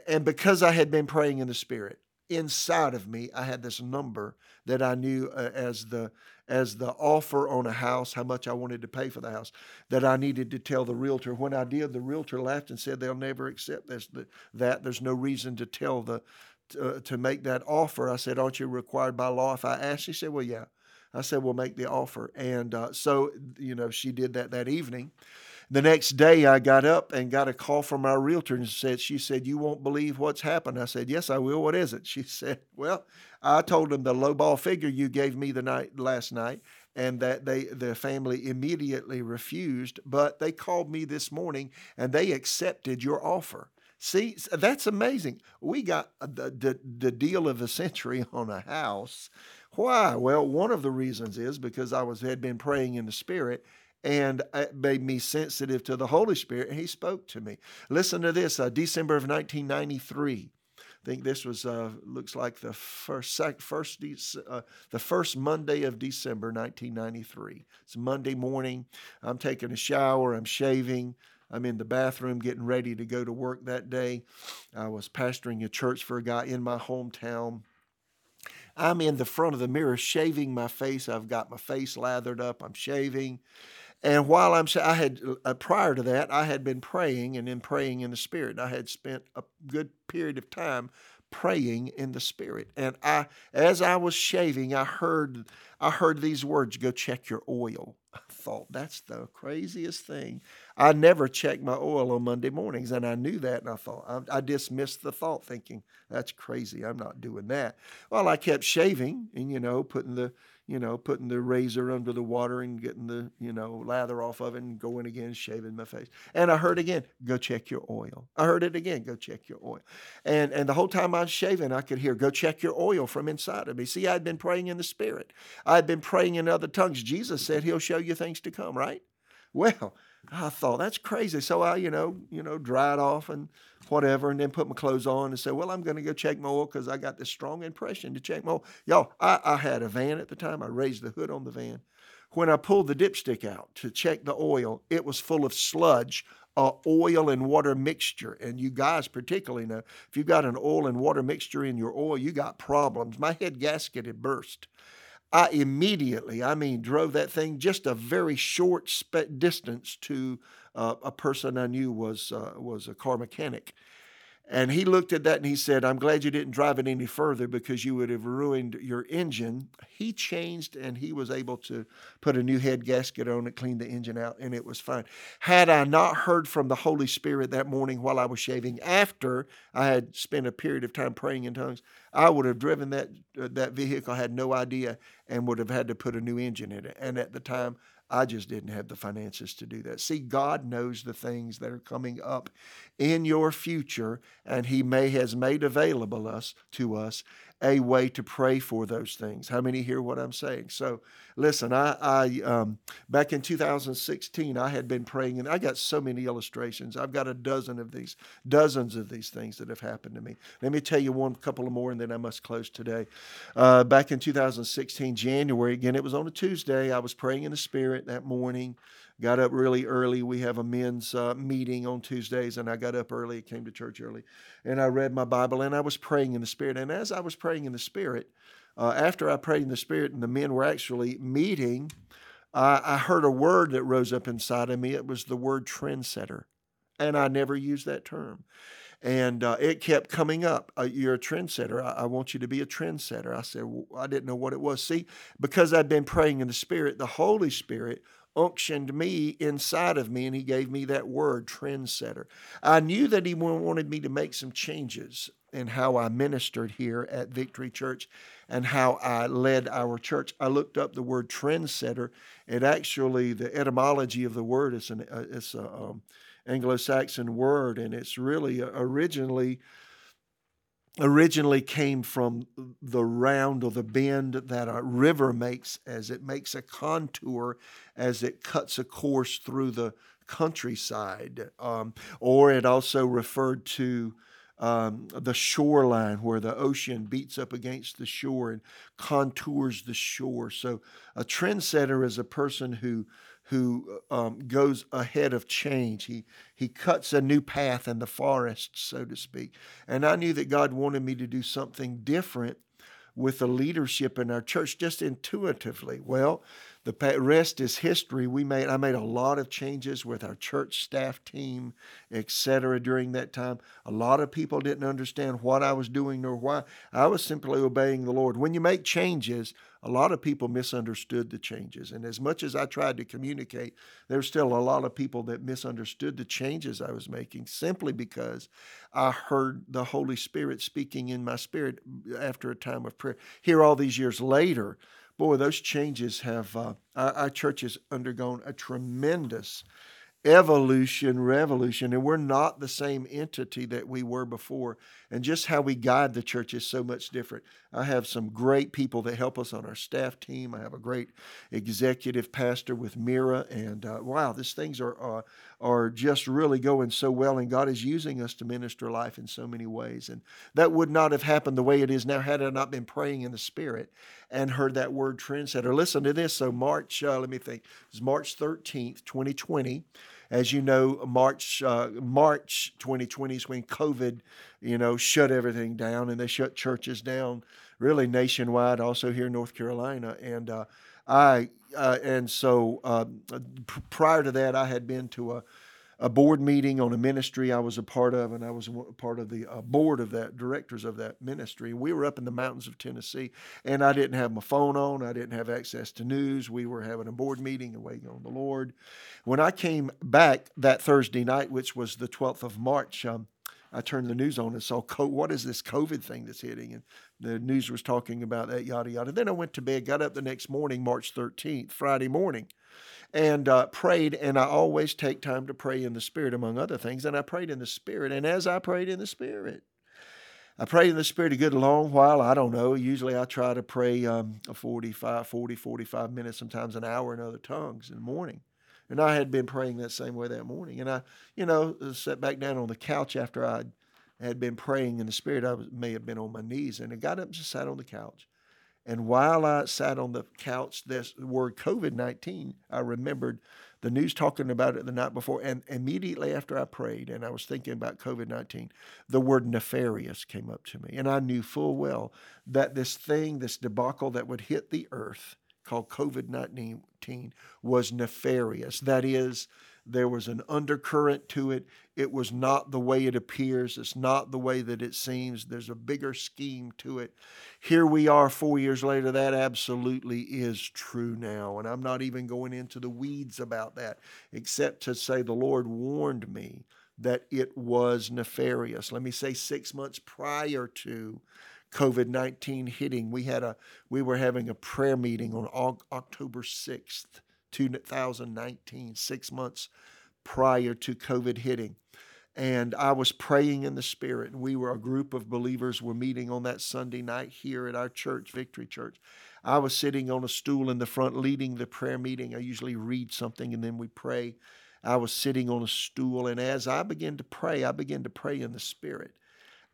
and because I had been praying in the Spirit, inside of me, I had this number that I knew uh, as the as the offer on a house, how much I wanted to pay for the house, that I needed to tell the realtor. When I did, the realtor laughed and said they'll never accept this. That there's no reason to tell the uh, to make that offer. I said, aren't you required by law if I ask? She said, well, yeah. I said, well, make the offer. And uh, so, you know, she did that that evening. The next day, I got up and got a call from our realtor and said, She said, You won't believe what's happened. I said, Yes, I will. What is it? She said, Well, I told them the lowball figure you gave me the night last night, and that they the family immediately refused. But they called me this morning and they accepted your offer. See, that's amazing. We got the, the, the deal of the century on a house. Why? Well, one of the reasons is because I was had been praying in the spirit and it made me sensitive to the Holy Spirit, and He spoke to me. Listen to this uh, December of 1993. I think this was uh, looks like the first sec, first uh, the first Monday of December 1993. It's Monday morning. I'm taking a shower. I'm shaving. I'm in the bathroom getting ready to go to work that day. I was pastoring a church for a guy in my hometown. I'm in the front of the mirror shaving my face. I've got my face lathered up. I'm shaving. And while I'm, I had uh, prior to that, I had been praying and then praying in the Spirit. I had spent a good period of time praying in the Spirit. And I, as I was shaving, I heard, I heard these words: "Go check your oil." I thought that's the craziest thing. I never check my oil on Monday mornings, and I knew that, and I thought I, I dismissed the thought, thinking that's crazy. I'm not doing that. Well, I kept shaving, and you know, putting the you know, putting the razor under the water and getting the, you know, lather off of it and going again, shaving my face. And I heard again, go check your oil. I heard it again, go check your oil. And and the whole time I was shaving, I could hear, go check your oil from inside of me. See, I'd been praying in the spirit. I'd been praying in other tongues. Jesus said he'll show you things to come, right? Well, I thought that's crazy. So I, you know, you know, dried off and whatever, and then put my clothes on and say, "Well, I'm going to go check my oil because I got this strong impression to check my oil." Y'all, I, I had a van at the time. I raised the hood on the van. When I pulled the dipstick out to check the oil, it was full of sludge, uh, oil and water mixture. And you guys particularly know if you've got an oil and water mixture in your oil, you got problems. My head gasket had burst. I immediately, I mean, drove that thing just a very short distance to uh, a person I knew was uh, was a car mechanic, and he looked at that and he said, I'm glad you didn't drive it any further because you would have ruined your engine. He changed and he was able to put a new head gasket on it, clean the engine out, and it was fine. Had I not heard from the Holy Spirit that morning while I was shaving, after I had spent a period of time praying in tongues, I would have driven that, uh, that vehicle, had no idea, and would have had to put a new engine in it. And at the time, I just didn't have the finances to do that. See, God knows the things that are coming up in your future, and He may has made available us to us a way to pray for those things. How many hear what I'm saying? So, listen, I, I um, back in 2016, I had been praying, and I got so many illustrations. I've got a dozen of these, dozens of these things that have happened to me. Let me tell you one couple of more, and then I must close today. Uh, back in 2016, January, again, it was on a Tuesday. I was praying in the Spirit that morning got up really early. We have a men's uh, meeting on Tuesdays, and I got up early, came to church early, and I read my Bible and I was praying in the Spirit. And as I was praying in the Spirit, uh, after I prayed in the Spirit and the men were actually meeting, I, heard a word that rose up inside of me. It was the word trendsetter. And I never used that term. And uh, it kept coming up. Uh, you're a trendsetter. I, I, want you to be a trendsetter. I said, well, I didn't know what it was. See, because I'd been praying in the Spirit, the Holy Spirit unctioned me inside of me and he gave me that word, trendsetter. I knew that he wanted me to make some changes in how I ministered here at Victory Church and how I led our church. I looked up the word trendsetter. It actually, the etymology of the word is an uh, it's a um, Anglo-Saxon word, and it's really uh, originally originally came from the round or the bend that a river makes as it makes a contour as it cuts a course through the countryside. Um, or it also referred to um, the shoreline where the ocean beats up against the shore and contours the shore. So a trendsetter is a person who who um, goes ahead of change. He, he cuts a new path in the forest, so to speak. And I knew that God wanted me to do something different with the leadership in our church just intuitively. Well, the rest is history. We made I made a lot of changes with our church staff team, etc. During that time, a lot of people didn't understand what I was doing nor why. I was simply obeying the Lord. When you make changes, a lot of people misunderstood the changes, and as much as I tried to communicate, there's still a lot of people that misunderstood the changes I was making simply because I heard the Holy Spirit speaking in my spirit after a time of prayer. Here, all these years later boy, those changes have, uh, our, our, church has undergone a tremendous evolution, revolution, and we're not the same entity that we were before. And just how we guide the church is so much different. I have some great people that help us on our staff team. I have a great executive pastor with Mira, and uh, wow, these things are uh, are just really going so well. And God is using us to minister life in so many ways. And that would not have happened the way it is now had I not been praying in the Spirit and heard that word trendsetter. Listen to this. So March, uh, let me think, it's March thirteenth, twenty twenty. As you know, March uh, March 2020 is when COVID, you know, shut everything down, and they shut churches down really nationwide, also here in North Carolina. And uh, I uh, and so uh, prior to that, I had been to a a board meeting on a ministry I was a part of, and I was part of the uh, board of that, directors of that ministry. We were up in the mountains of Tennessee, and I didn't have my phone on. I didn't have access to news. We were having a board meeting and waiting on the Lord. When I came back that Thursday night, which was the 12th of March, um, I turned the news on and saw, what is this COVID thing that's hitting? And the news was talking about that, yada, yada. Then I went to bed, got up the next morning, March 13th, Friday morning, and uh, prayed. And I always take time to pray in the Spirit, among other things. And I prayed in the Spirit. And as I prayed in the Spirit, I prayed in the Spirit a good long while. I don't know. Usually I try to pray um, 45, 40, 45 minutes, sometimes an hour in other tongues in the morning. And I had been praying that same way that morning. And I, you know, sat back down on the couch after I had been praying in the Spirit. I was, may have been on my knees. And I got up and just sat on the couch. And while I sat on the couch, this word COVID 19, I remembered the news talking about it the night before. And immediately after I prayed and I was thinking about COVID 19, the word nefarious came up to me. And I knew full well that this thing, this debacle that would hit the earth called COVID 19 was nefarious. That is, there was an undercurrent to it. It was not the way it appears. It's not the way that it seems. There's a bigger scheme to it. Here we are four years later. That absolutely is true now. And I'm not even going into the weeds about that, except to say the Lord warned me that it was nefarious. Let me say six months prior to COVID 19 hitting, we, had a, we were having a prayer meeting on October 6th 2019, six months prior to COVID hitting. And I was praying in the Spirit. We were a group of believers were meeting on that Sunday night here at our church, Victory Church. I was sitting on a stool in the front leading the prayer meeting. I usually read something and then we pray. I was sitting on a stool, and as I began to pray, I began to pray in the Spirit.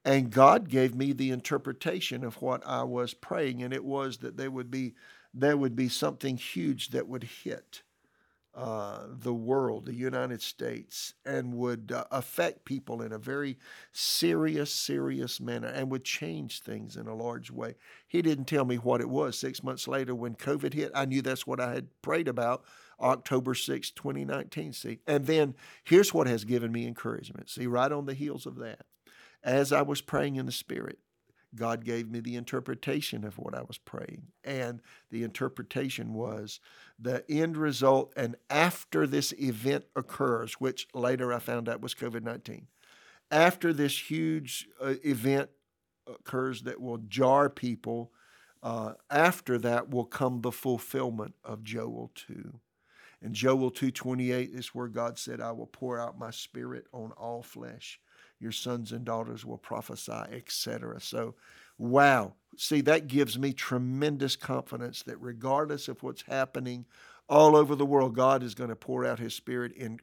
And God gave me the interpretation of what I was praying, and it was that there would be there would be something huge that would hit uh, the world, the United States, and would uh, affect people in a very serious, serious manner and would change things in a large way. He didn't tell me what it was. Six months later, when COVID hit, I knew that's what I had prayed about October 6, 2019. See, and then here's what has given me encouragement. See, right on the heels of that, as I was praying in the Spirit, God gave me the interpretation of what I was praying. And the interpretation was the end result. And after this event occurs, which later I found out was COVID 19, after this huge uh, event occurs that will jar people, uh, after that will come the fulfillment of Joel 2. And Joel 2:28 is where God said, "I will pour out my spirit on all flesh." Your sons and daughters will prophesy, etc. So, wow. See, that gives me tremendous confidence that regardless of what's happening all over the world, God is going to pour out His Spirit in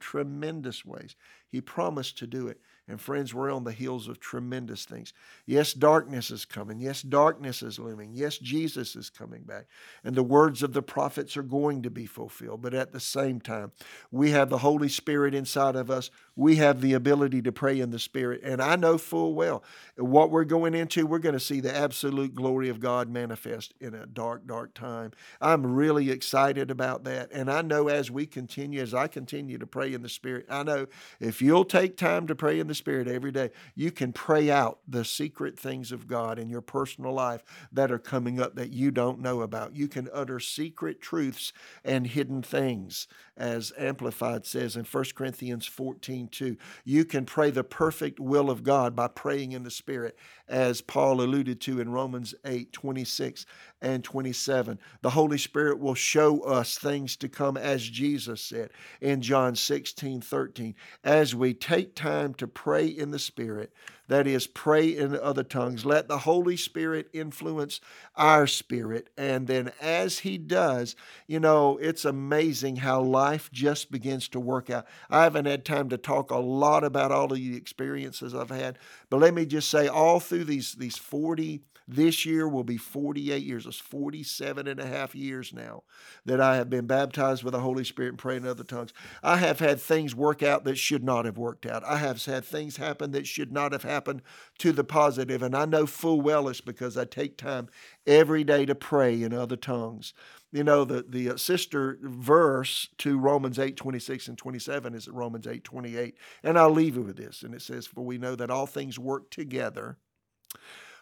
tremendous ways. He promised to do it. And friends, we're on the heels of tremendous things. Yes, darkness is coming. Yes, darkness is looming. Yes, Jesus is coming back. And the words of the prophets are going to be fulfilled. But at the same time, we have the Holy Spirit inside of us. We have the ability to pray in the Spirit. And I know full well what we're going into, we're going to see the absolute glory of God manifest in a dark, dark time. I'm really excited about that. And I know as we continue, as I continue to pray in the Spirit, I know if you'll take time to pray in the Spirit every day, you can pray out the secret things of God in your personal life that are coming up that you don't know about. You can utter secret truths and hidden things as Amplified says in 1 Corinthians 14 2. You can pray the perfect will of God by praying in the Spirit, as Paul alluded to in Romans 8 26 and 27. The Holy Spirit will show us things to come, as Jesus said in John 16 13. As we take time to pray in the Spirit, that is, pray in other tongues. Let the Holy Spirit influence our spirit. And then as He does, you know, it's amazing how life just begins to work out. I haven't had time to talk a lot about all of the experiences I've had, but let me just say, all through these, these 40 this year will be 48 years. It's 47 and a half years now that I have been baptized with the Holy Spirit and praying in other tongues. I have had things work out that should not have worked out. I have had things happen that should not have happened to the positive, and I know full well it's because I take time every day to pray in other tongues. You know, the, the uh, sister verse to Romans 8 26 and 27 is Romans 8 28. And I'll leave you with this. And it says, For we know that all things work together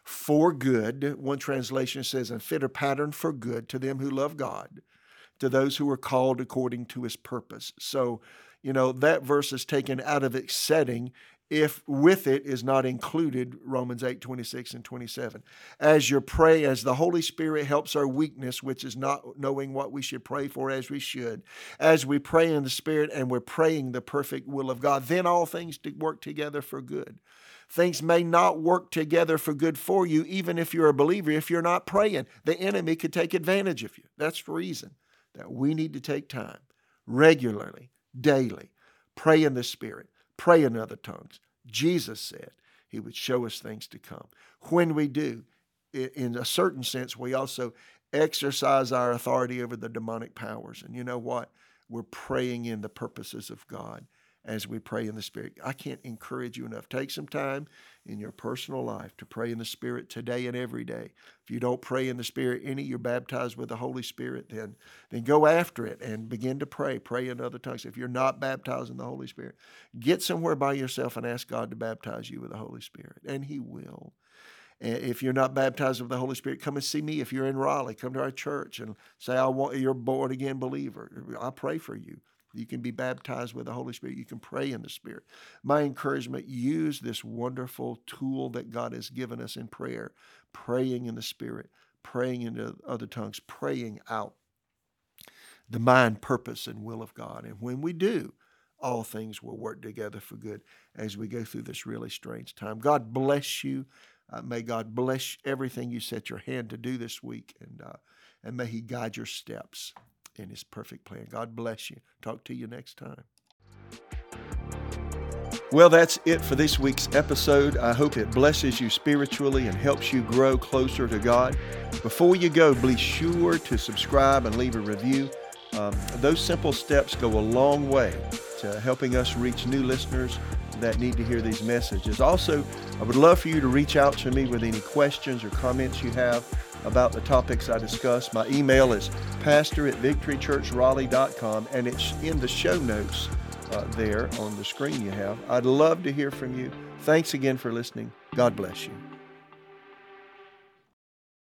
for good. One translation says, and fit a pattern for good to them who love God, to those who are called according to his purpose. So, you know, that verse is taken out of its setting if with it is not included Romans 8, 26 and 27. As you pray, as the Holy Spirit helps our weakness, which is not knowing what we should pray for as we should, as we pray in the Spirit and we're praying the perfect will of God, then all things work together for good things may not work together for good for you, even if you're a believer. If you're not praying, the enemy could take advantage of you. That's the reason that we need to take time regularly, daily, pray in the Spirit, pray in other tongues. Jesus said he would show us things to come. When we do, in a certain sense, we also exercise our authority over the demonic powers. And you know what? We're praying in the purposes of God as we pray in the Spirit. I can't encourage you enough. Take some time in your personal life to pray in the Spirit today and every day. If you don't pray in the Spirit any, you're baptized with the Holy Spirit, then, then go after it and begin to pray. Pray in other tongues. If you're not baptized in the Holy Spirit, get somewhere by yourself and ask God to baptize you with the Holy Spirit, and He will. If you're not baptized with the Holy Spirit, come and see me. If you're in Raleigh, come to our church and say, I want you're a born again believer. I'll pray for you. You can be baptized with the Holy Spirit. You can pray in the Spirit. My encouragement use this wonderful tool that God has given us in prayer, praying in the Spirit, praying in other tongues, praying out the mind, purpose, and will of God. And when we do, all things will work together for good as we go through this really strange time. God bless you. Uh, may God bless everything you set your hand to do this week, and uh, and may He guide your steps in His perfect plan. God bless you. Talk to you next time. Well, that's it for this week's episode. I hope it blesses you spiritually and helps you grow closer to God. Before you go, be sure to subscribe and leave a review. Um, those simple steps go a long way to helping us reach new listeners that need to hear these messages. Also, I would love for you to reach out to me with any questions or comments you have about the topics I discuss. My email is pastor at victorychurchraleigh.com, and it's in the show notes uh, there on the screen you have. I'd love to hear from you. Thanks again for listening. God bless you.